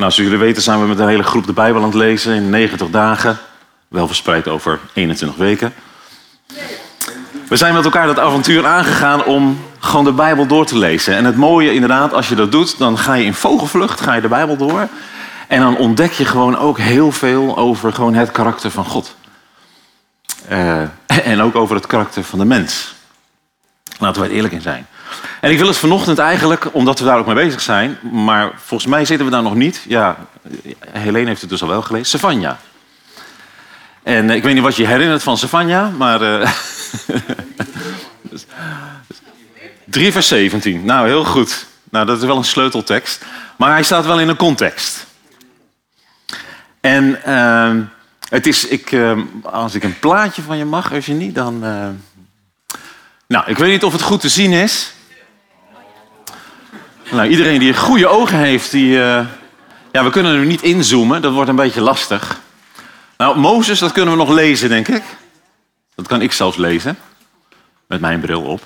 Nou, zoals jullie weten zijn we met een hele groep de Bijbel aan het lezen in 90 dagen. Wel verspreid over 21 weken. We zijn met elkaar dat avontuur aangegaan om gewoon de Bijbel door te lezen. En het mooie inderdaad, als je dat doet, dan ga je in vogelvlucht ga je de Bijbel door. En dan ontdek je gewoon ook heel veel over gewoon het karakter van God. Uh, en ook over het karakter van de mens. Laten we er eerlijk in zijn. En ik wil het vanochtend eigenlijk, omdat we daar ook mee bezig zijn, maar volgens mij zitten we daar nog niet. Ja, Helene heeft het dus al wel gelezen. Savanja. En eh, ik weet niet wat je herinnert van Savanja, maar. Uh, 3 vers 17. Nou, heel goed. Nou, dat is wel een sleuteltekst. Maar hij staat wel in een context. En uh, het is, ik, uh, als ik een plaatje van je mag, Eugenie, dan. Uh, nou, ik weet niet of het goed te zien is. Nou, iedereen die goede ogen heeft, die. Uh, ja, we kunnen er niet inzoomen, dat wordt een beetje lastig. Nou, Mozes, dat kunnen we nog lezen, denk ik. Dat kan ik zelfs lezen. Met mijn bril op.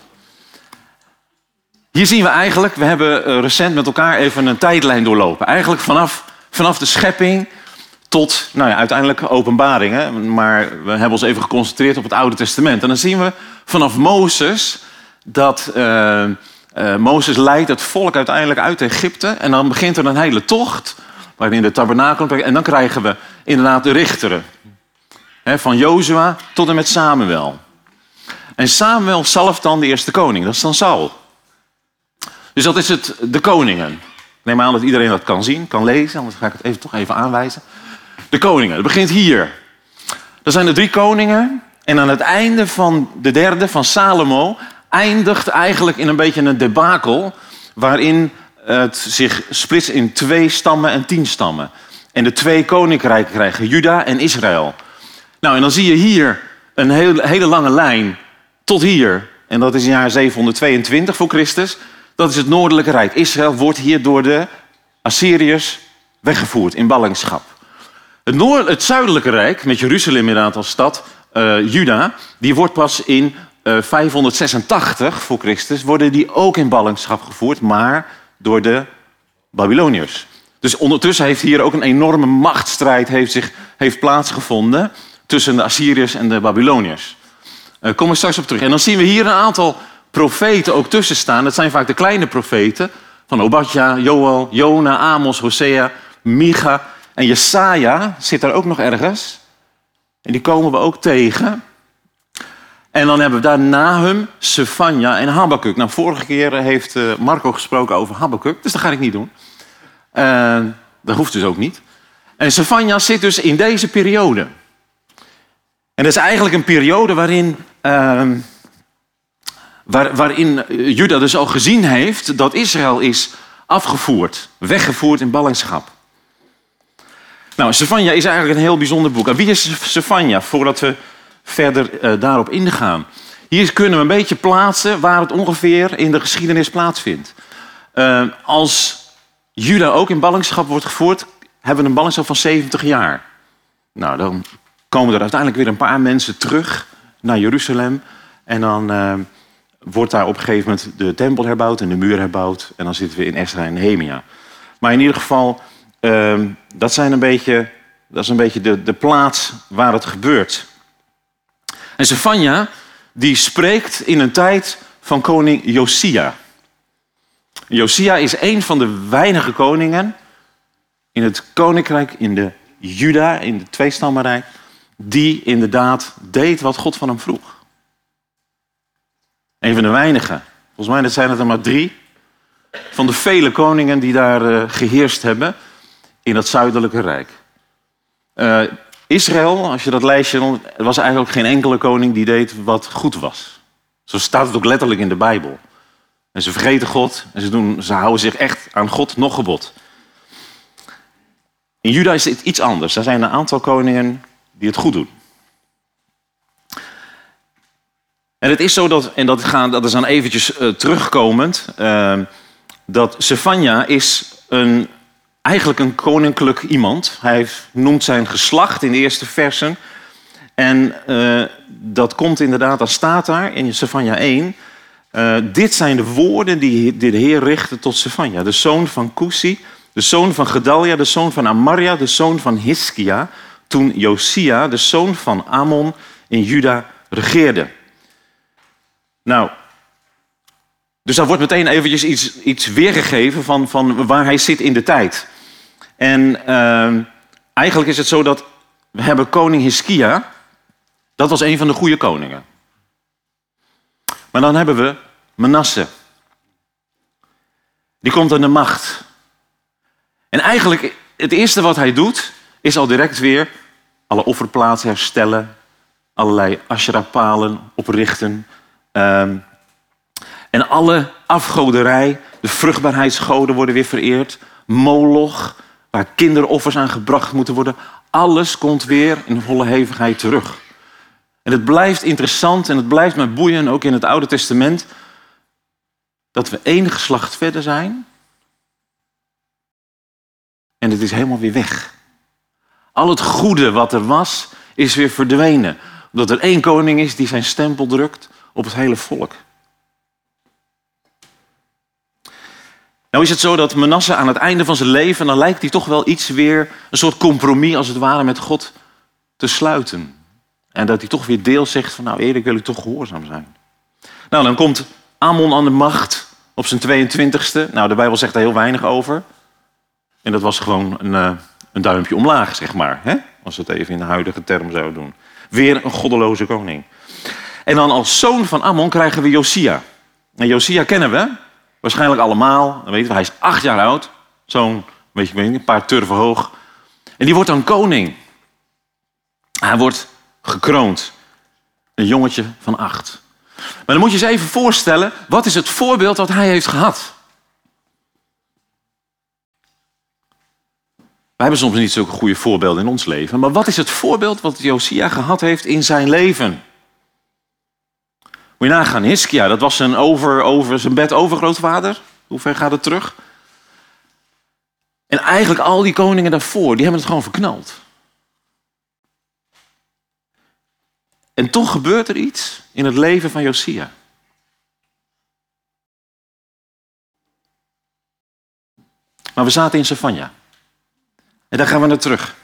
Hier zien we eigenlijk, we hebben recent met elkaar even een tijdlijn doorlopen. Eigenlijk vanaf, vanaf de schepping tot nou ja, uiteindelijk openbaringen. Maar we hebben ons even geconcentreerd op het Oude Testament. En dan zien we vanaf Mozes dat uh, uh, Mozes leidt het volk uiteindelijk uit Egypte. En dan begint er een hele tocht waarin de tabernakel... En dan krijgen we inderdaad de richteren. Van Jozua tot en met Samuel. En Samuel zalft dan de eerste koning. Dat is dan Saul. Dus dat is het, de koningen. Ik neem aan dat iedereen dat kan zien, kan lezen. Anders ga ik het even, toch even aanwijzen. De koningen. Het begint hier. Er zijn er drie koningen. En aan het einde van de derde, van Salomo, eindigt eigenlijk in een beetje een debakel. Waarin het zich splitst in twee stammen en tien stammen. En de twee koninkrijken krijgen Juda en Israël. Nou, en dan zie je hier een heel, hele lange lijn tot hier. En dat is in jaar 722 voor Christus. Dat is het noordelijke rijk. Israël wordt hier door de Assyriërs weggevoerd in ballingschap. Het, noord, het zuidelijke rijk, met Jeruzalem inderdaad als stad, uh, Juda, die wordt pas in uh, 586 voor Christus, worden die ook in ballingschap gevoerd, maar door de Babyloniërs. Dus ondertussen heeft hier ook een enorme machtsstrijd heeft zich, heeft plaatsgevonden tussen de Assyriërs en de Babyloniërs. Daar uh, kom ik straks op terug. En dan zien we hier een aantal profeten ook tussen staan. Dat zijn vaak de kleine profeten van Obadja, Joel, Jona, Amos, Hosea, Micha. En Jesaja zit daar ook nog ergens. En die komen we ook tegen. En dan hebben we daar Nahum, Sefania en Habakkuk. Nou, vorige keer heeft Marco gesproken over Habakkuk, dus dat ga ik niet doen. Uh, dat hoeft dus ook niet. En Sefania zit dus in deze periode. En dat is eigenlijk een periode waarin, uh, waar, waarin Juda dus al gezien heeft dat Israël is afgevoerd, weggevoerd in ballingschap. Nou, Sefania is eigenlijk een heel bijzonder boek. En wie is Sefania, voordat we verder uh, daarop ingaan? Hier kunnen we een beetje plaatsen waar het ongeveer in de geschiedenis plaatsvindt. Uh, als Juda ook in ballingschap wordt gevoerd, hebben we een ballingschap van 70 jaar. Nou, dan komen er uiteindelijk weer een paar mensen terug naar Jeruzalem. En dan uh, wordt daar op een gegeven moment de tempel herbouwd en de muur herbouwd. En dan zitten we in Esra en Nehemia. Maar in ieder geval, dat, zijn een beetje, dat is een beetje de, de plaats waar het gebeurt. En Sefania, die spreekt in een tijd van koning Josia. Josia is een van de weinige koningen in het koninkrijk, in de Juda, in de tweestammenrijk, die inderdaad deed wat God van hem vroeg. Een van de weinigen. Volgens mij zijn het er maar drie van de vele koningen die daar uh, geheerst hebben in dat zuidelijke rijk. Uh, Israël, als je dat lijstje, er was eigenlijk geen enkele koning die deed wat goed was. Zo staat het ook letterlijk in de Bijbel. En ze vergeten God en ze, doen, ze houden zich echt aan God nog gebod. In Juda is het iets anders. Er zijn een aantal koningen die het goed doen. En het is zo dat, en dat, gaan, dat is dan eventjes uh, terugkomend, uh, dat Sefania is een, eigenlijk een koninklijk iemand. Hij noemt zijn geslacht in de eerste versen. En uh, dat komt inderdaad, dat staat daar in Sefania 1. Uh, dit zijn de woorden die de Heer richtte tot Sefania, de zoon van Kusi, de zoon van Gedalia, de zoon van Amaria, de zoon van Hiskia, toen Josia, de zoon van Amon, in Juda regeerde. Nou, dus daar wordt meteen eventjes iets, iets weergegeven van, van waar hij zit in de tijd. En uh, eigenlijk is het zo dat we hebben koning Hiskia. Dat was een van de goede koningen. Maar dan hebben we Manasse. Die komt aan de macht. En eigenlijk, het eerste wat hij doet, is al direct weer alle offerplaatsen herstellen, allerlei Asherah-palen oprichten. Um, en alle afgoderij, de vruchtbaarheidsgoden worden weer vereerd. Moloch, waar kinderoffers aan gebracht moeten worden. Alles komt weer in volle hevigheid terug. En het blijft interessant en het blijft me boeien, ook in het Oude Testament, dat we één geslacht verder zijn. En het is helemaal weer weg. Al het goede wat er was, is weer verdwenen. Omdat er één koning is die zijn stempel drukt op het hele volk. Nou is het zo dat Manasse aan het einde van zijn leven, dan lijkt hij toch wel iets weer, een soort compromis als het ware met God te sluiten. En dat hij toch weer deel zegt van nou eerlijk wil ik toch gehoorzaam zijn. Nou dan komt Amon aan de macht op zijn 22e. Nou de Bijbel zegt daar heel weinig over. En dat was gewoon een, uh, een duimpje omlaag zeg maar. Hè? Als we het even in de huidige term zouden doen. Weer een goddeloze koning. En dan als zoon van Amon krijgen we Josia. En Josia kennen we. Waarschijnlijk allemaal. Dan weten we, hij is acht jaar oud. Zo'n, weet je, een paar turven hoog. En die wordt dan koning. Hij wordt gekroond. Een jongetje van acht. Maar dan moet je je eens even voorstellen, wat is het voorbeeld dat hij heeft gehad? Wij hebben soms niet zulke goede voorbeelden in ons leven. Maar wat is het voorbeeld wat Josia gehad heeft in zijn leven? Moet je nagaan, Hiskia, dat was zijn, over, over, zijn bed overgrootvader. Hoe ver gaat het terug? En eigenlijk al die koningen daarvoor, die hebben het gewoon verknald. En toch gebeurt er iets in het leven van Josia. Maar we zaten in Savanja. En daar gaan we naar terug.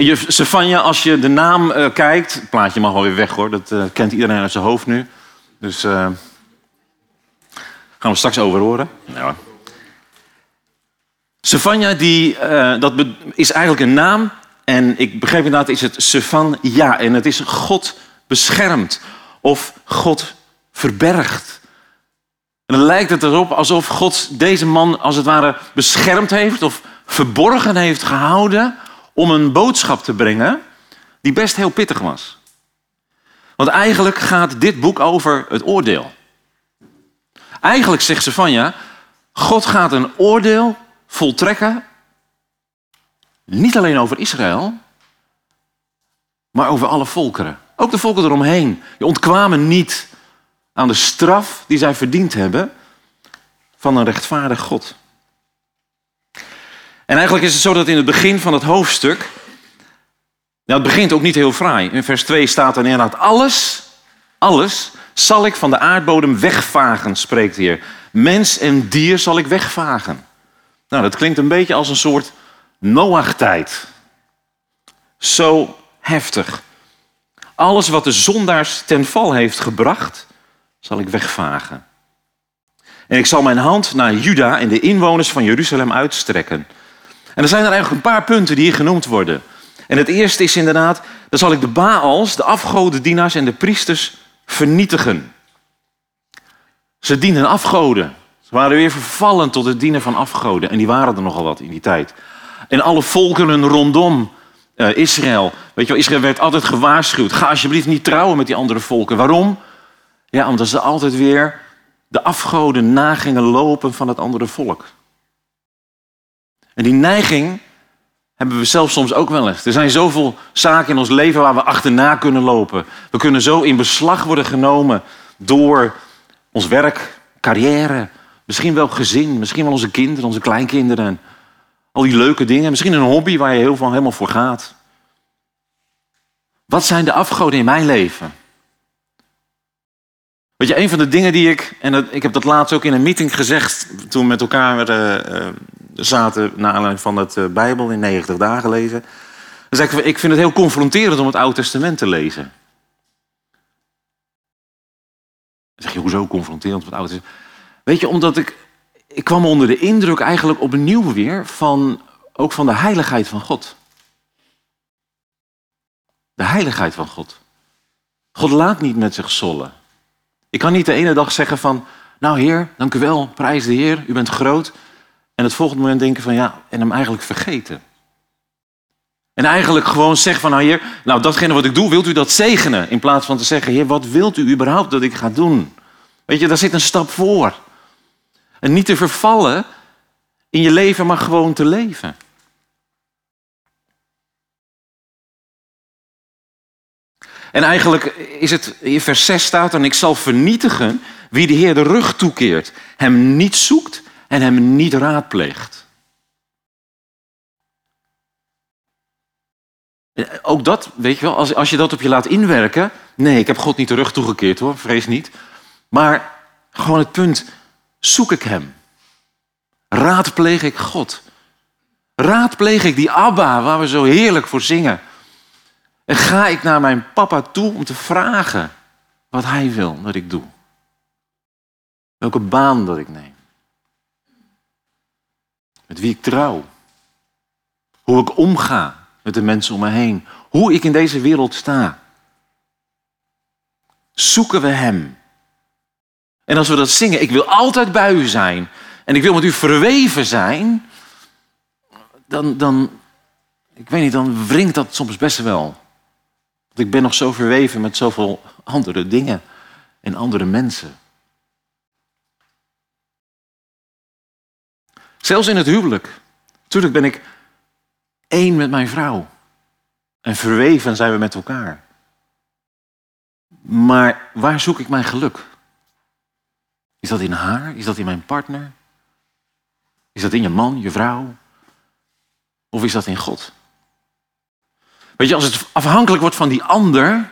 En Savanja, als je de naam uh, kijkt, het plaatje mag wel weer weg hoor, dat uh, kent iedereen uit zijn hoofd nu. Dus uh, gaan we straks over horen. Ja. Die, dat is eigenlijk een naam. En ik begreep inderdaad, is het Savanja. En het is God beschermt of God verbergt. En dan lijkt het erop alsof God deze man als het ware beschermd heeft of verborgen heeft gehouden om een boodschap te brengen die best heel pittig was. Want eigenlijk gaat dit boek over het oordeel. Eigenlijk zegt ze van ja, God gaat een oordeel voltrekken, niet alleen over Israël, maar over alle volkeren. Ook de volken eromheen. Die ontkwamen niet aan de straf die zij verdiend hebben van een rechtvaardig God. En eigenlijk is het zo dat in het begin van het hoofdstuk, nou het begint ook niet heel fraai. In vers 2 staat er inderdaad alles, alles zal ik van de aardbodem wegvagen, spreekt de Heer. Mens en dier zal ik wegvagen. Nou, dat klinkt een beetje als een soort Noach-tijd. Zo heftig. Alles wat de zondaars ten val heeft gebracht, zal ik wegvagen. En ik zal mijn hand naar Juda en de inwoners van Jeruzalem uitstrekken. En er zijn er eigenlijk een paar punten die hier genoemd worden. En het eerste is inderdaad, dan zal ik de Baals, de afgodendienaars en de priesters vernietigen. Ze dienen afgoden. Ze waren weer vervallen tot het dienen van afgoden. En die waren er nogal wat in die tijd. En alle volkeren rondom uh, Israël. Weet je wel, Israël werd altijd gewaarschuwd. Ga alsjeblieft niet trouwen met die andere volken. Waarom? Ja, omdat ze altijd weer de afgoden nagingen lopen van het andere volk. En die neiging hebben we zelf soms ook wel eens. Er zijn zoveel zaken in ons leven waar we achterna kunnen lopen. We kunnen zo in beslag worden genomen door ons werk, carrière, misschien wel gezin, misschien wel onze kinderen, onze kleinkinderen. Al die leuke dingen. Misschien een hobby waar je heel van helemaal voor gaat. Wat zijn de afgoden in mijn leven? Weet je, een van de dingen die ik, en ik heb dat laatst ook in een meeting gezegd, toen we met elkaar uh, zaten naar aanleiding van het eh, Bijbel in 90 dagen lezen. Ik, vind het heel confronterend om het Oude Testament te lezen. Dan zeg je, hoezo confronterend het Oude? Weet je, omdat ik, ik kwam onder de indruk eigenlijk opnieuw weer van, ook van de heiligheid van God. De heiligheid van God. God laat niet met zich zollen. Ik kan niet de ene dag zeggen van, nou Heer, dank u wel, prijs de Heer, u bent groot. En het volgende moment denken van, ja, en hem eigenlijk vergeten. En eigenlijk gewoon zeggen van, nou nou datgene wat ik doe, wilt u dat zegenen? In plaats van te zeggen, Heer, wat wilt u überhaupt dat ik ga doen? Weet je, daar zit een stap voor. En niet te vervallen in je leven, maar gewoon te leven. En eigenlijk is het, in vers 6 staat en ik zal vernietigen wie de Heer de rug toekeert, hem niet zoekt en hem niet raadpleegt. Ook dat, weet je wel, als, als je dat op je laat inwerken. Nee, ik heb God niet de rug toegekeerd hoor, vrees niet. Maar gewoon het punt, zoek ik hem? Raadpleeg ik God? Raadpleeg ik die Abba waar we zo heerlijk voor zingen? En ga ik naar mijn papa toe om te vragen wat hij wil dat ik doe? Welke baan dat ik neem? Met wie ik trouw? Hoe ik omga met de mensen om me heen? Hoe ik in deze wereld sta? Zoeken we Hem? En als we dat zingen, ik wil altijd bij u zijn en ik wil met u verweven zijn, dan, dan ik weet niet, dan wringt dat soms best wel. Want ik ben nog zo verweven met zoveel andere dingen en andere mensen. Zelfs in het huwelijk. Tuurlijk ben ik één met mijn vrouw. En verweven zijn we met elkaar. Maar waar zoek ik mijn geluk? Is dat in haar? Is dat in mijn partner? Is dat in je man, je vrouw? Of is dat in God? Weet je, als het afhankelijk wordt van die ander,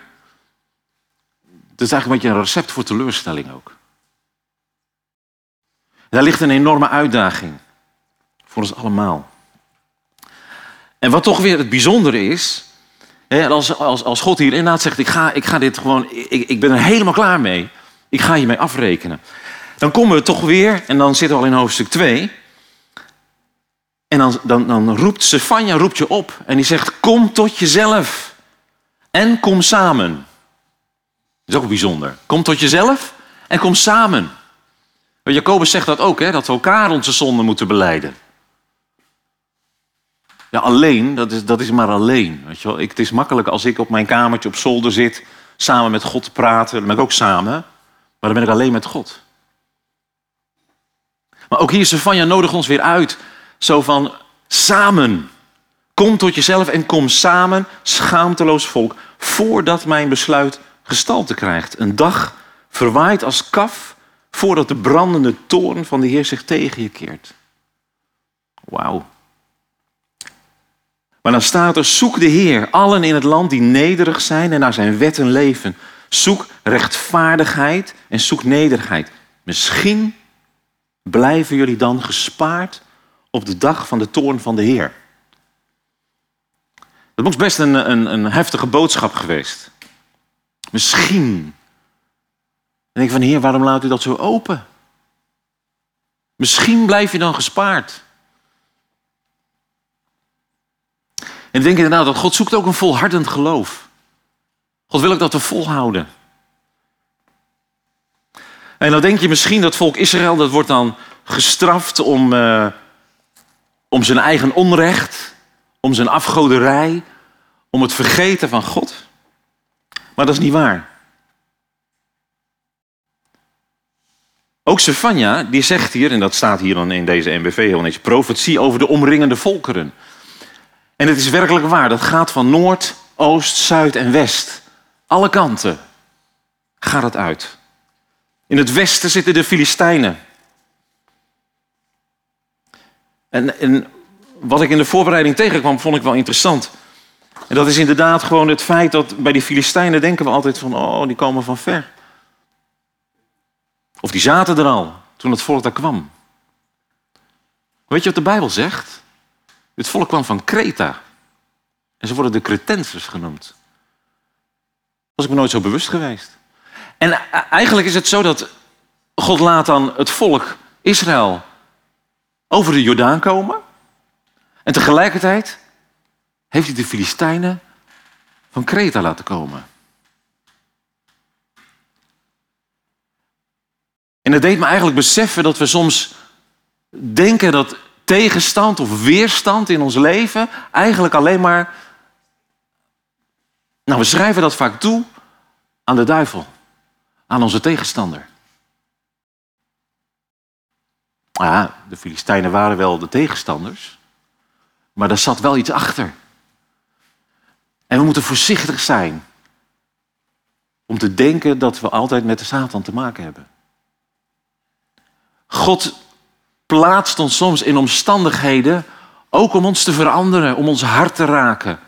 dat is eigenlijk een beetje een recept voor teleurstelling ook. Daar ligt een enorme uitdaging voor allemaal. En wat toch weer het bijzondere is, als, als, als God hier inderdaad zegt, ik ga, ik ga dit gewoon, ik, ik ben er helemaal klaar mee, ik ga hiermee afrekenen. Dan komen we toch weer, en dan zitten we al in hoofdstuk 2, en dan, dan, dan roept Stefania roept je op en die zegt: Kom tot jezelf en kom samen. Dat is ook bijzonder. Kom tot jezelf en kom samen. Jacobus zegt dat ook, hè, dat we elkaar onze zonden moeten beleiden. Ja, alleen, dat is, dat is maar alleen. Weet je wel. Ik, het is makkelijk als ik op mijn kamertje op zolder zit, samen met God te praten. Dan ben ik ook samen, maar dan ben ik alleen met God. Maar ook hier, Stefania nodigt ons weer uit zo van samen. Kom tot jezelf en kom samen, schaamteloos volk, voordat mijn besluit gestalte krijgt. Een dag verwaait als kaf, voordat de brandende toorn van de Heer zich tegen je keert. Wauw. Maar dan staat er, zoek de Heer, allen in het land die nederig zijn en naar zijn wetten leven. Zoek rechtvaardigheid en zoek nederigheid. Misschien blijven jullie dan gespaard op de dag van de toorn van de Heer. Dat was best een, een, een heftige boodschap geweest. Misschien. En ik van Heer, waarom laat u dat zo open? Misschien blijf je dan gespaard. En ik denk inderdaad dat God zoekt ook een volhardend geloof. God wil ook dat we volhouden. En dan denk je misschien dat volk Israël, dat wordt dan gestraft om, uh, om zijn eigen onrecht, om zijn afgoderij, om het vergeten van God. Maar dat is niet waar. Ook Stefania, die zegt hier, en dat staat hier dan in deze MBV heel netjes, profetie over de omringende volkeren. En het is werkelijk waar, dat gaat van noord, oost, zuid en west. Alle kanten gaat het uit. In het westen zitten de Filistijnen. En, en wat ik in de voorbereiding tegenkwam, vond ik wel interessant. En dat is inderdaad gewoon het feit dat bij die Filistijnen denken we altijd van, oh, die komen van ver. Of die zaten er al toen het volk daar kwam. Weet je wat de Bijbel zegt? Het volk kwam van Kreta. En ze worden de Cretensers genoemd. Was ik me nooit zo bewust geweest. En eigenlijk is het zo dat God laat dan het volk Israël over de Jordaan komen. En tegelijkertijd heeft hij de Filistijnen van Kreta laten komen. En dat deed me eigenlijk beseffen dat we soms denken dat tegenstand of weerstand in ons leven eigenlijk alleen maar. Nou, we schrijven dat vaak toe aan de duivel, aan onze tegenstander. Ja, de Filistijnen waren wel de tegenstanders, maar daar zat wel iets achter. En we moeten voorzichtig zijn om te denken dat we altijd met de Satan te maken hebben. God plaatst ons soms in omstandigheden ook om ons te veranderen, om ons hart te raken.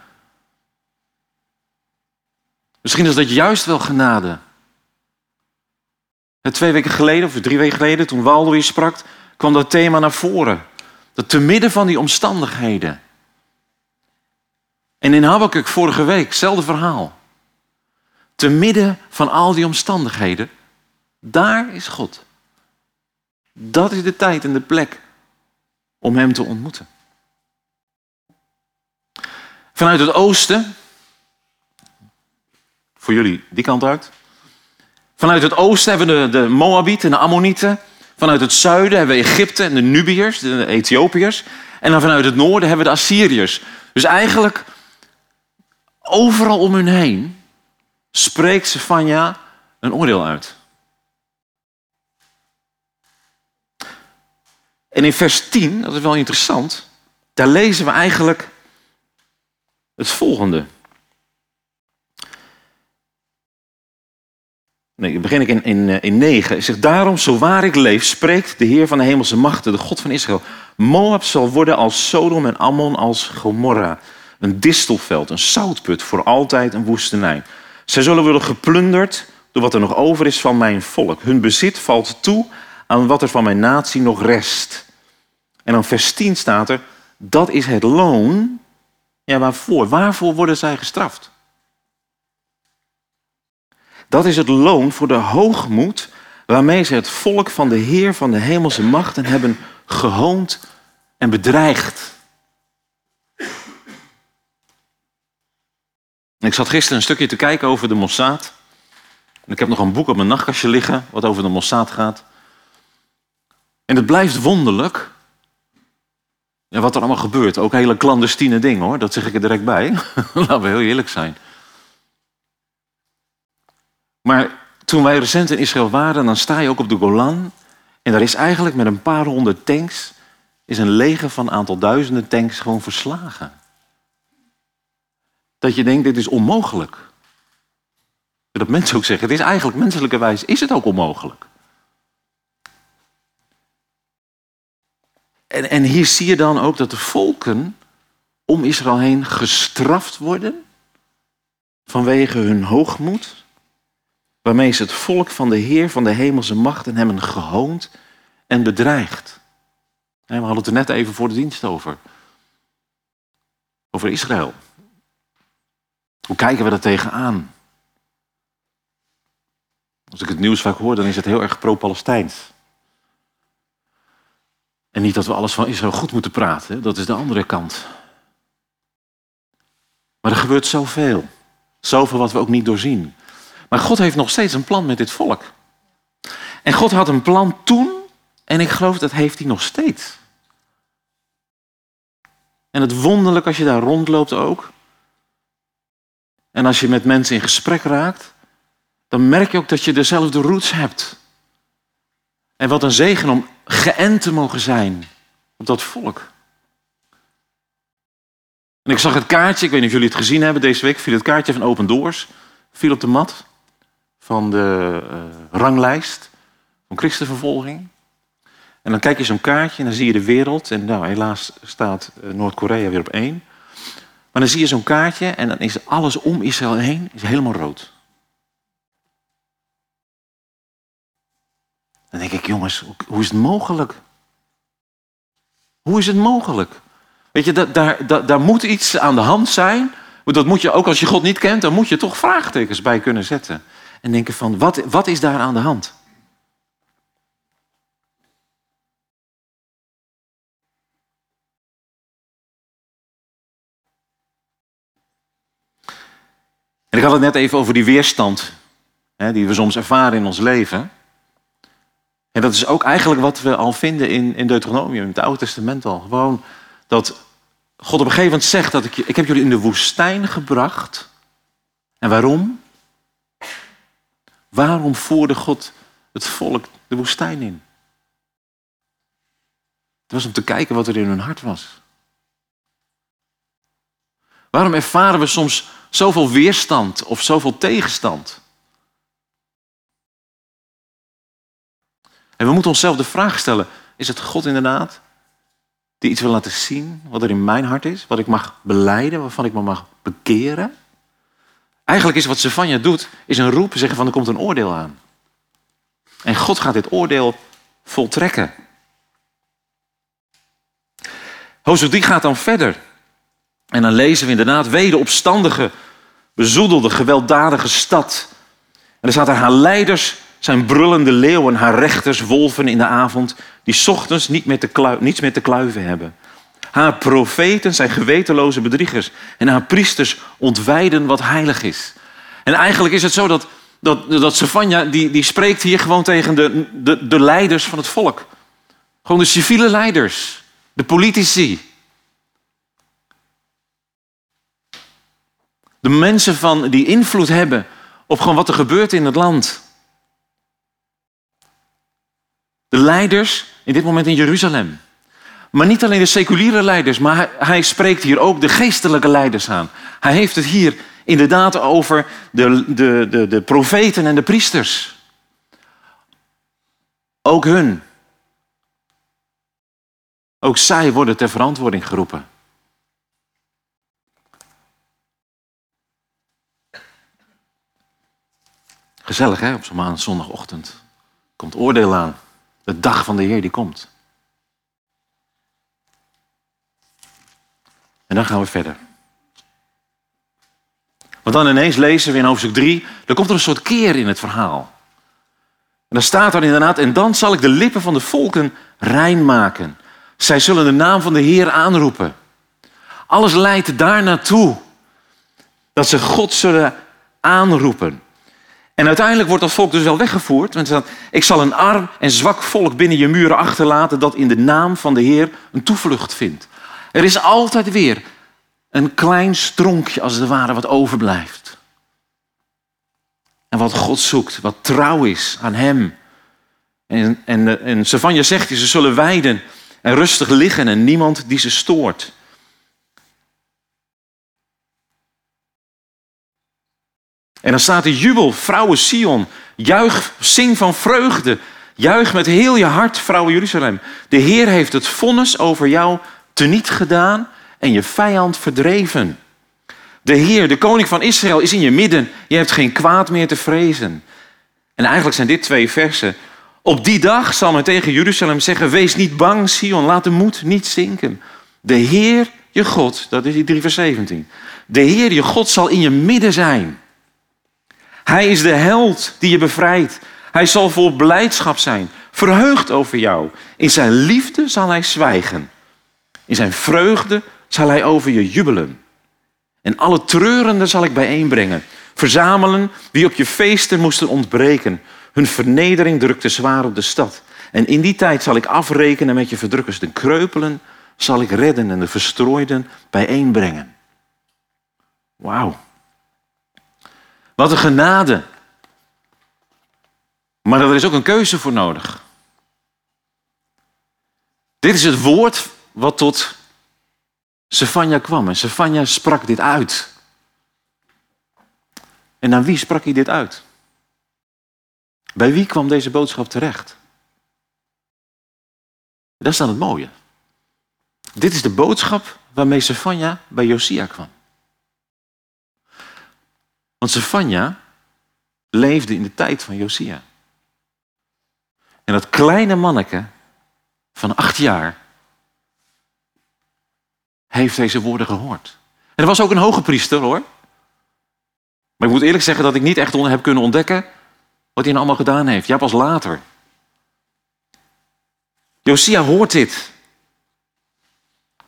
Misschien is dat juist wel genade. Twee weken geleden, of drie weken geleden, toen Waldo hier sprak, kwam dat thema naar voren. Dat te midden van die omstandigheden. En in Habakkuk vorige week, hetzelfde verhaal. Te midden van al die omstandigheden, daar is God. Dat is de tijd en de plek om Hem te ontmoeten. Vanuit het oosten, voor jullie die kant uit. Vanuit het oosten hebben we de, Moabieten en de Ammonieten. Vanuit het zuiden hebben we Egypte en de Nubiërs, de Ethiopiërs. En dan vanuit het noorden hebben we de Assyriërs. Dus eigenlijk overal om hun heen spreekt Sefania een oordeel uit. En in vers 10, dat is wel interessant, daar lezen we eigenlijk het volgende. Nee, dan begin ik in, in, eh, in 9. Hij zegt, daarom, zo waar ik leef, spreekt de Heer van de hemelse machten, de God van Israël. Moab zal worden als Sodom en Ammon als Gomorra. Een distelveld, een zoutput, voor altijd een woestenij. Zij zullen worden geplunderd door wat er nog over is van mijn volk. Hun bezit valt toe aan wat er van mijn natie nog rest. En dan vers 10 staat er, dat is het loon. Ja, waarvoor? Waarvoor worden zij gestraft? Dat is het loon voor de hoogmoed waarmee ze het volk van de Heer van de hemelse machten hebben gehoond en bedreigd. Ik zat gisteren een stukje te kijken over de Mossad. ik heb nog een boek op mijn nachtkastje liggen wat over de Mossad gaat. En het blijft wonderlijk ja, wat er allemaal gebeurt. Ook hele clandestine dingen hoor, dat zeg ik er direct bij. Laten we heel eerlijk zijn. Maar toen wij recent in Israël waren, dan sta je ook op de Golan. En daar is eigenlijk met een paar honderd tanks, is een leger van een aantal duizenden tanks gewoon verslagen. Dat je denkt, dit is onmogelijk. Dat mensen ook zeggen, het is eigenlijk menselijkerwijs, is het ook onmogelijk. En, en hier zie je dan ook dat de volken om Israël heen gestraft worden vanwege hun hoogmoed, waarmee ze het volk van de Heer van de hemelse machten hebben gehoond en bedreigd. we hadden het er net even voor de dienst over. Over Israël. Hoe kijken we daar tegenaan? Als ik het nieuws vaak hoor, dan is het heel erg pro-Palestijns. En niet dat we alles van Israël goed moeten praten, dat is de andere kant. Maar er gebeurt zoveel. Zoveel wat we ook niet doorzien. Maar God heeft nog steeds een plan met dit volk. En God had een plan toen en ik geloof dat heeft hij nog steeds. En het wonderlijk als je daar rondloopt ook. En als je met mensen in gesprek raakt, dan merk je ook dat je dezelfde roots hebt. En wat een zegen om geënt te mogen zijn op dat volk. En ik zag het kaartje, ik weet niet of jullie het gezien hebben deze week, viel het kaartje van Open Doors, viel op de mat van de uh, ranglijst van christenvervolging. En dan kijk je zo'n kaartje en dan zie je de wereld. En nou, helaas staat uh, Noord-Korea weer op één. Maar dan zie je zo'n kaartje en dan is alles om Israël heen is helemaal rood. Dan denk ik, jongens, hoe is het mogelijk? Hoe is het mogelijk? Weet je, daar, daar, moet iets aan de hand zijn. Dat moet je, ook als je God niet kent, dan moet je toch vraagtekens bij kunnen zetten. En denken van, wat, wat is daar aan de hand? En ik had het net even over die weerstand hè, die we soms ervaren in ons leven. En dat is ook eigenlijk wat we al vinden in, in Deuteronomium, in het Oude Testament al. Gewoon dat God op een gegeven moment zegt dat ik, ik heb jullie in de woestijn gebracht. En waarom? Waarom voerde God het volk de woestijn in? Het was om te kijken wat er in hun hart was. Waarom ervaren we soms zoveel weerstand of zoveel tegenstand? En we moeten onszelf de vraag stellen: is het God inderdaad die iets wil laten zien wat er in mijn hart is, wat ik mag beleiden, waarvan ik me mag bekeren? Eigenlijk is wat Stefania doet, is een roep zeggen van er komt een oordeel aan. En God gaat dit oordeel voltrekken. Hoofdstuk 3 gaat dan verder. En dan lezen we inderdaad wederopstandige, bezoedelde, gewelddadige stad. En er staat er haar leiders zijn brullende leeuwen, haar rechters wolven in de avond, die ochtends niet meer te niets meer te kluiven hebben. Haar profeten zijn gewetenloze bedriegers en haar priesters ontwijden wat heilig is. En eigenlijk is het zo dat, dat, dat Savanja, die, die spreekt hier gewoon tegen de, de, de leiders van het volk. Gewoon de civiele leiders, de politici. De mensen van, die invloed hebben op gewoon wat er gebeurt in het land. De leiders in dit moment in Jeruzalem. Maar niet alleen de seculiere leiders, maar hij, spreekt hier ook de geestelijke leiders aan. Hij heeft het hier inderdaad over de, de, de, de profeten en de priesters. Ook hun. Ook zij worden ter verantwoording geroepen. Gezellig hè, op zo'n zondagochtend. Komt oordeel aan. De dag van de Heer die komt. En dan gaan we verder. Want dan ineens lezen we in hoofdstuk 3, er komt er een soort keer in het verhaal. En dan staat er inderdaad, en dan zal ik de lippen van de volken rein maken. Zij zullen de naam van de Heer aanroepen. Alles leidt daar naartoe. Dat ze God zullen aanroepen. En uiteindelijk wordt dat volk dus wel weggevoerd. Want ik zal een arm en zwak volk binnen je muren achterlaten dat in de naam van de Heer een toevlucht vindt. Er is altijd weer een klein stronkje als het ware wat overblijft. En wat God zoekt, wat trouw is aan Hem. En, en, en Savanja zegt, ze zullen weiden en rustig liggen en niemand die ze stoort. En dan staat er jubel, vrouwen Sion. Juich, zing van vreugde. Juich met heel je hart, vrouwen Jeruzalem. De Heer heeft het vonnis over jou teniet gedaan en je vijand verdreven. De Heer, de koning van Israël, is in je midden. Je hebt geen kwaad meer te vrezen. En eigenlijk zijn dit twee versen. Op die dag zal men tegen Jeruzalem zeggen: Wees niet bang, Sion, laat de moed niet zinken. De Heer, je God, dat is die 3 vers 17. De Heer, je God, zal in je midden zijn. Hij is de held die je bevrijdt. Hij zal vol blijdschap zijn, verheugd over jou. In zijn liefde zal hij zwijgen. In zijn vreugde zal hij over je jubelen. En alle treurenden zal ik bijeenbrengen. Verzamelen wie op je feesten moesten ontbreken. Hun vernedering drukte zwaar op de stad. En in die tijd zal ik afrekenen met je verdrukkers. De kreupelen zal ik redden en de verstrooiden bijeenbrengen. Wauw. Wat een genade. Maar er is ook een keuze voor nodig. Dit is het woord wat tot Sefania kwam. En Sefania sprak dit uit. En aan wie sprak hij dit uit? Bij wie kwam deze boodschap terecht? Dat is dan het mooie. Dit is de boodschap waarmee Sefania bij Josia kwam. Want Sefania leefde in de tijd van Josia. En dat kleine manneke van acht jaar heeft deze woorden gehoord. En er was ook een hoge priester hoor. Maar ik moet eerlijk zeggen dat ik niet echt heb kunnen ontdekken wat hij nou allemaal gedaan heeft. Ja, pas later. Josia hoort dit.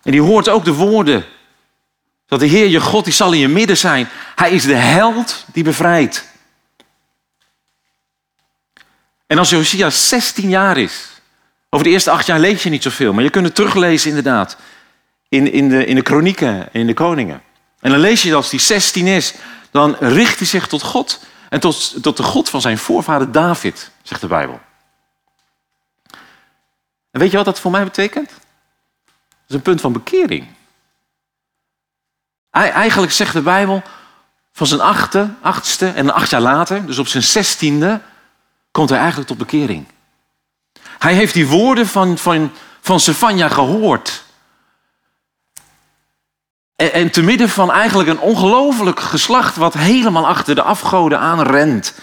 En die hoort ook de woorden. Dat de Heer je God, die zal in je midden zijn. Hij is de held die bevrijdt. En als Josia 16 jaar is, over de eerste acht jaar lees je niet zoveel, maar je kunt het teruglezen inderdaad in, in, de, in de kronieken en in de koningen. En dan lees je dat als hij 16 is, dan richt hij zich tot God en tot, tot de God van zijn voorvader David, zegt de Bijbel. En weet je wat dat voor mij betekent? Dat is een punt van bekering. Eigenlijk zegt de Bijbel, van zijn achtste, achtste en acht jaar later, dus op zijn zestiende, komt hij eigenlijk tot bekering. Hij heeft die woorden van, van, van Stefania gehoord. En, en te midden van eigenlijk een ongelooflijk geslacht wat helemaal achter de afgoden aanrent.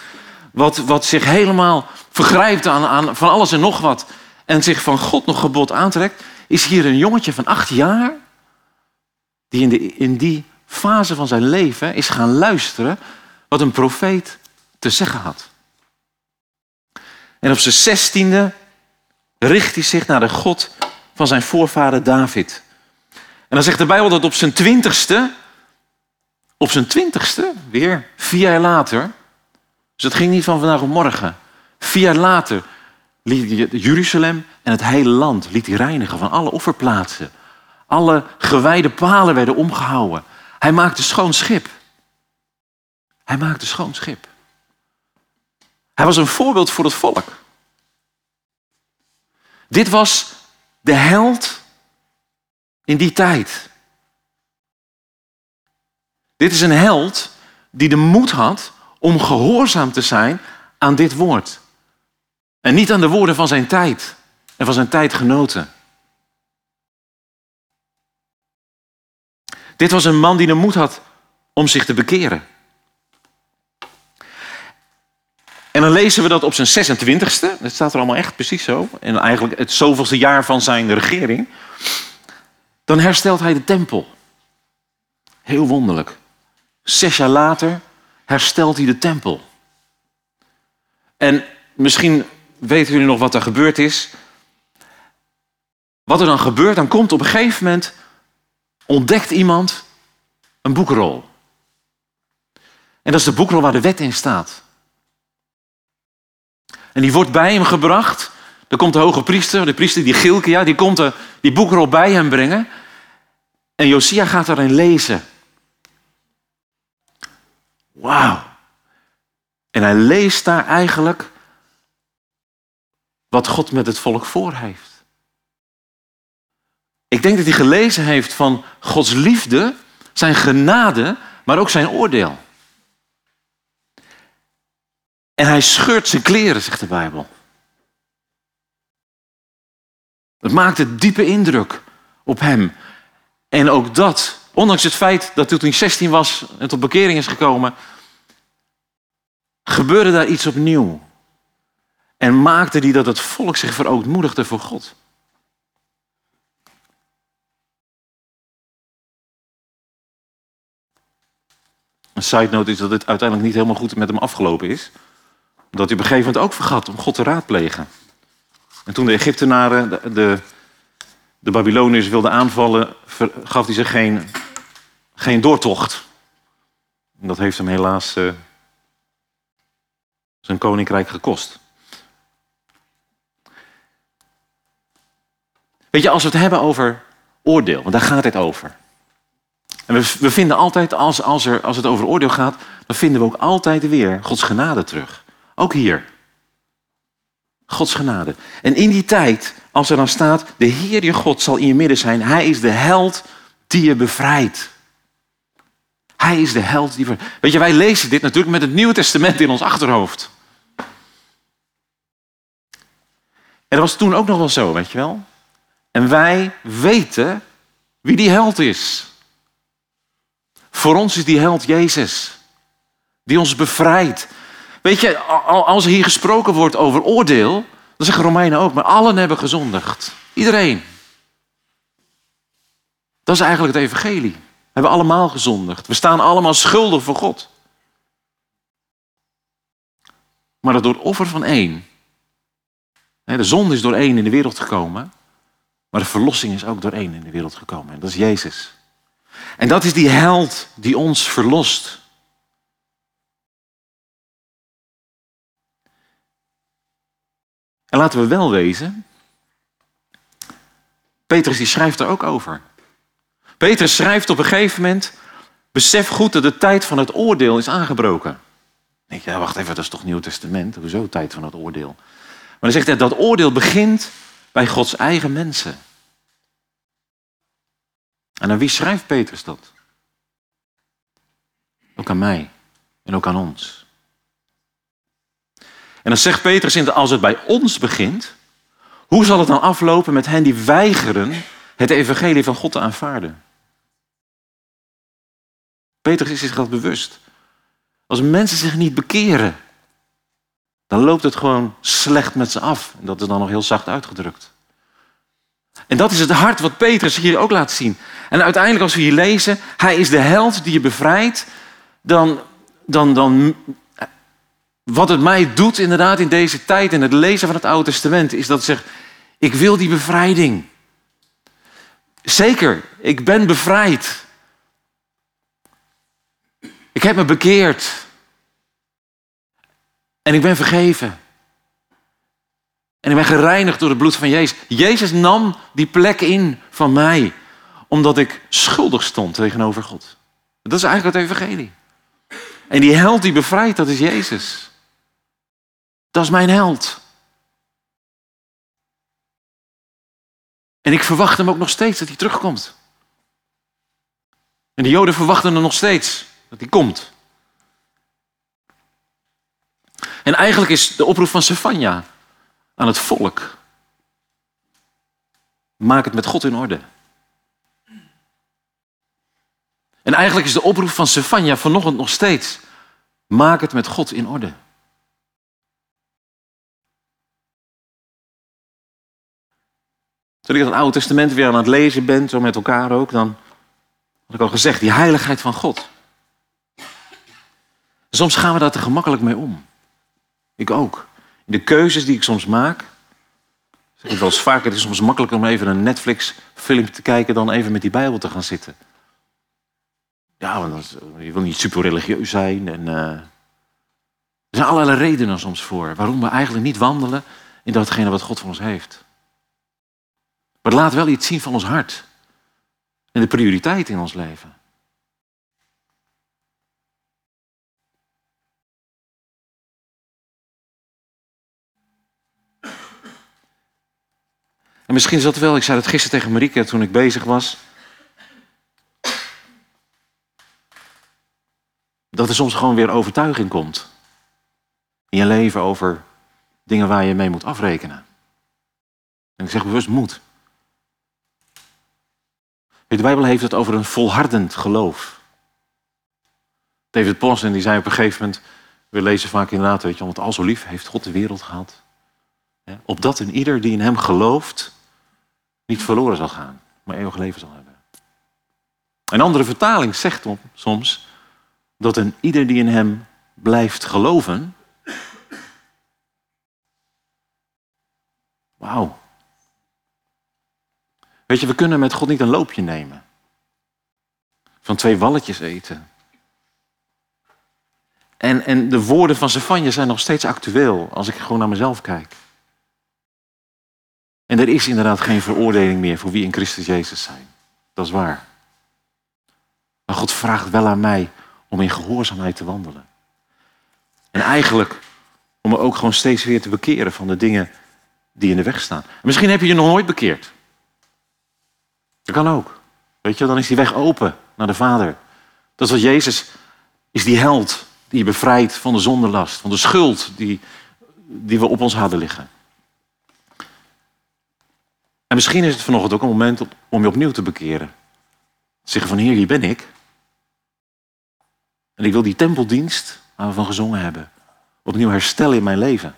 Wat, wat zich helemaal vergrijpt aan, aan van alles en nog wat. En zich van God nog gebod aantrekt. Is hier een jongetje van acht jaar. Die in, die fase van zijn leven is gaan luisteren wat een profeet te zeggen had. En op zijn zestiende richt hij zich naar de God van zijn voorvader David. En dan zegt de Bijbel dat op zijn twintigste, op zijn twintigste, weer vier jaar later, dus het ging niet van vandaag op morgen, vier jaar later liet hij Jeruzalem en het hele land liet hij reinigen van alle offerplaatsen. Alle gewijde palen werden omgehouden. Hij maakte schoon schip. Hij maakte schoon schip. Hij was een voorbeeld voor het volk. Dit was de held in die tijd. Dit is een held die de moed had om gehoorzaam te zijn aan dit woord. En niet aan de woorden van zijn tijd en van zijn tijdgenoten. Dit was een man die de moed had om zich te bekeren. En dan lezen we dat op zijn 26e, dat staat er allemaal echt precies zo, en eigenlijk het zoveelste jaar van zijn regering, dan herstelt hij de tempel. Heel wonderlijk. Zes jaar later herstelt hij de tempel. En misschien weten jullie nog wat er gebeurd is. Wat er dan gebeurt, dan komt op een gegeven moment, ontdekt iemand een boekrol. En dat is de boekrol waar de wet in staat. En die wordt bij hem gebracht. Dan komt de hoge priester, de priester die Gilkia, die komt de, die boekrol bij hem brengen. En Josia gaat daarin lezen. Wauw. En hij leest daar eigenlijk wat God met het volk voor heeft. Ik denk dat hij gelezen heeft van Gods liefde, zijn genade, maar ook zijn oordeel. En hij scheurt zijn kleren, zegt de Bijbel. Het maakte diepe indruk op hem. En ook dat, ondanks het feit dat toen hij 16 was en tot bekering is gekomen, gebeurde daar iets opnieuw. En maakte die dat het volk zich verootmoedigde voor God. Een side note is dat het uiteindelijk niet helemaal goed met hem afgelopen is. Dat hij op een gegeven moment ook vergat om God te raadplegen. En toen de Egyptenaren de, de, de Babyloniërs wilden aanvallen, gaf hij ze geen, geen doortocht. En dat heeft hem helaas uh, zijn koninkrijk gekost. Weet je, als we het hebben over oordeel, want daar gaat het over. En we, we vinden altijd, als, als, er, als het over oordeel gaat, dan vinden we ook altijd weer Gods genade terug. Ook hier. Gods genade. En in die tijd, als er dan staat, de Heer je God zal in je midden zijn. Hij is de held die je bevrijdt. Hij is de held die... Weet je, wij lezen dit natuurlijk met het Nieuwe Testament in ons achterhoofd. En dat was toen ook nog wel zo, weet je wel. En wij weten wie die held is. Voor ons is die held Jezus. Die ons bevrijdt. Weet je, als er hier gesproken wordt over oordeel, dan zeggen Romeinen ook, maar allen hebben gezondigd. Iedereen. Dat is eigenlijk het evangelie. We hebben allemaal gezondigd. We staan allemaal schuldig voor God. Maar dat door het offer van één. De zonde is door één in de wereld gekomen. Maar de verlossing is ook door één in de wereld gekomen. En dat is Jezus. En dat is die held die ons verlost. En laten we wel wezen. Petrus die schrijft er ook over. Petrus schrijft op een gegeven moment. Besef goed dat de tijd van het oordeel is aangebroken. Denk ja, wacht even, dat is toch Nieuw Testament? Hoezo tijd van het oordeel? Maar dan zegt hij dat oordeel begint bij Gods eigen mensen. En aan wie schrijft Petrus dat? Ook aan mij en ook aan ons. En dan zegt Petrus, als het bij ons begint, hoe zal het dan aflopen met hen die weigeren het evangelie van God te aanvaarden? Petrus is zich dat bewust. Als mensen zich niet bekeren, dan loopt het gewoon slecht met ze af. En dat is dan nog heel zacht uitgedrukt. En dat is het hart wat Petrus hier ook laat zien. En uiteindelijk als we hier lezen, hij is de held die je bevrijdt, dan, dan, dan wat het mij doet inderdaad in deze tijd in het lezen van het Oude Testament, is dat het zegt, ik wil die bevrijding. Zeker, ik ben bevrijd. Ik heb me bekeerd. En ik ben vergeven. En ik ben gereinigd door het bloed van Jezus. Jezus nam die plek in van mij, omdat ik schuldig stond tegenover God. Dat is eigenlijk het evangelie. En die held die bevrijdt, dat is Jezus. Dat is mijn held. En ik verwacht hem ook nog steeds dat hij terugkomt. En de Joden verwachten hem nog steeds dat hij komt. En eigenlijk is de oproep van Sefania aan het volk. Maak het met God in orde. En eigenlijk is de oproep van Sefania vanochtend nog steeds. Maak het met God in orde. Toen ik het Oude Testament weer aan het lezen ben, zo met elkaar ook, dan had ik al gezegd, die heiligheid van God. Soms gaan we daar te gemakkelijk mee om. Ik ook. De keuzes die ik soms maak. Zeg ik wel eens vaker, het is soms makkelijker om even een Netflix-film te kijken dan even met die Bijbel te gaan zitten. Ja, want je wil niet super religieus zijn. En, uh, er zijn allerlei redenen soms voor waarom we eigenlijk niet wandelen in datgene wat God voor ons heeft. Maar laat wel iets zien van ons hart. En de prioriteit in ons leven. En misschien is dat wel, ik zei dat gisteren tegen Marieke toen ik bezig was. Dat er soms gewoon weer overtuiging komt. In je leven over dingen waar je mee moet afrekenen. En ik zeg bewust moet. De Bijbel heeft het over een volhardend geloof. David Ponsen die zei op een gegeven moment, we lezen vaak inderdaad, weet je, want al zo lief heeft God de wereld gehad. Opdat een ieder die in hem gelooft, niet verloren zal gaan, maar eeuwig leven zal hebben. Een andere vertaling zegt soms dat een ieder die in hem blijft geloven. Wauw. Weet je, we kunnen met God niet een loopje nemen. Van twee walletjes eten. En, en de woorden van Zefanje zijn nog steeds actueel als ik gewoon naar mezelf kijk. En er is inderdaad geen veroordeling meer voor wie in Christus Jezus zijn. Dat is waar. Maar God vraagt wel aan mij om in gehoorzaamheid te wandelen. En eigenlijk om me ook gewoon steeds weer te bekeren van de dingen die in de weg staan. misschien heb je je nog nooit bekeerd. Dat kan ook. Weet je, dan is die weg open naar de Vader. Dat is wat Jezus is die held die je bevrijdt van de zondelast, van de schuld die, die we op ons hadden liggen. En misschien is het vanochtend ook een moment om je opnieuw te bekeren. Zeggen van Heer, hier ben ik. En ik wil die tempeldienst waar we van gezongen hebben, opnieuw herstellen in mijn leven.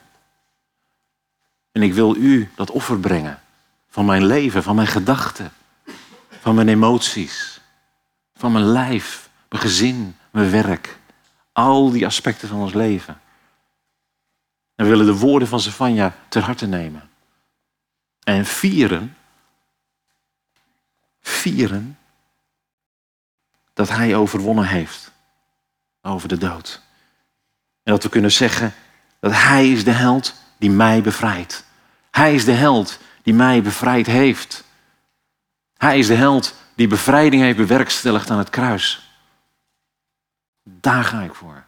En ik wil u dat offer brengen van mijn leven, van mijn gedachten. van mijn emoties, van mijn lijf, mijn gezin, mijn werk. Al die aspecten van ons leven. En we willen de woorden van Zefania ter harte nemen. En vieren, vieren dat hij overwonnen heeft over de dood. En dat we kunnen zeggen dat hij is de held die mij bevrijdt. Hij is de held die mij bevrijd heeft. Hij is de held die bevrijding heeft bewerkstelligd aan het kruis. Daar ga ik voor.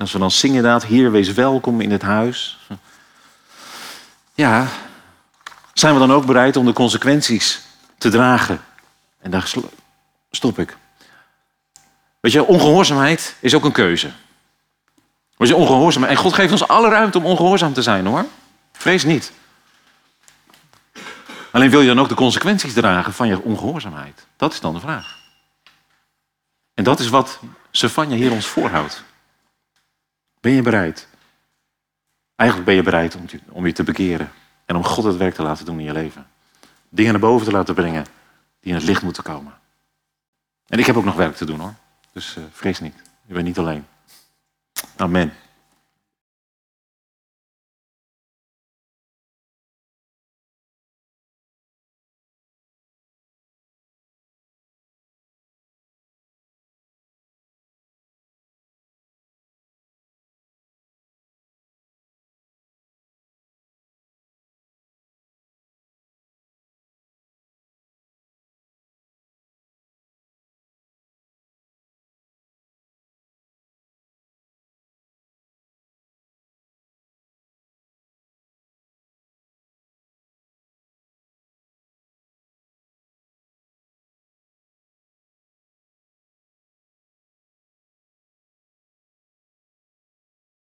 Als we dan zingen dat, hier wees welkom in het huis. Ja, zijn we dan ook bereid om de consequenties te dragen? En daar stop ik. Weet je, ongehoorzaamheid is ook een keuze. Weet je, ongehoorzaamheid. En God geeft ons alle ruimte om ongehoorzaam te zijn hoor. Vrees niet. Alleen wil je dan ook de consequenties dragen van je ongehoorzaamheid? Dat is dan de vraag. En dat is wat Sefania hier ons voorhoudt. Ben je bereid? Eigenlijk ben je bereid om, om je te bekeren. En om God het werk te laten doen in je leven. Dingen naar boven te laten brengen die in het licht moeten komen. En ik heb ook nog werk te doen hoor. Dus uh, vrees niet. Je bent niet alleen. Amen.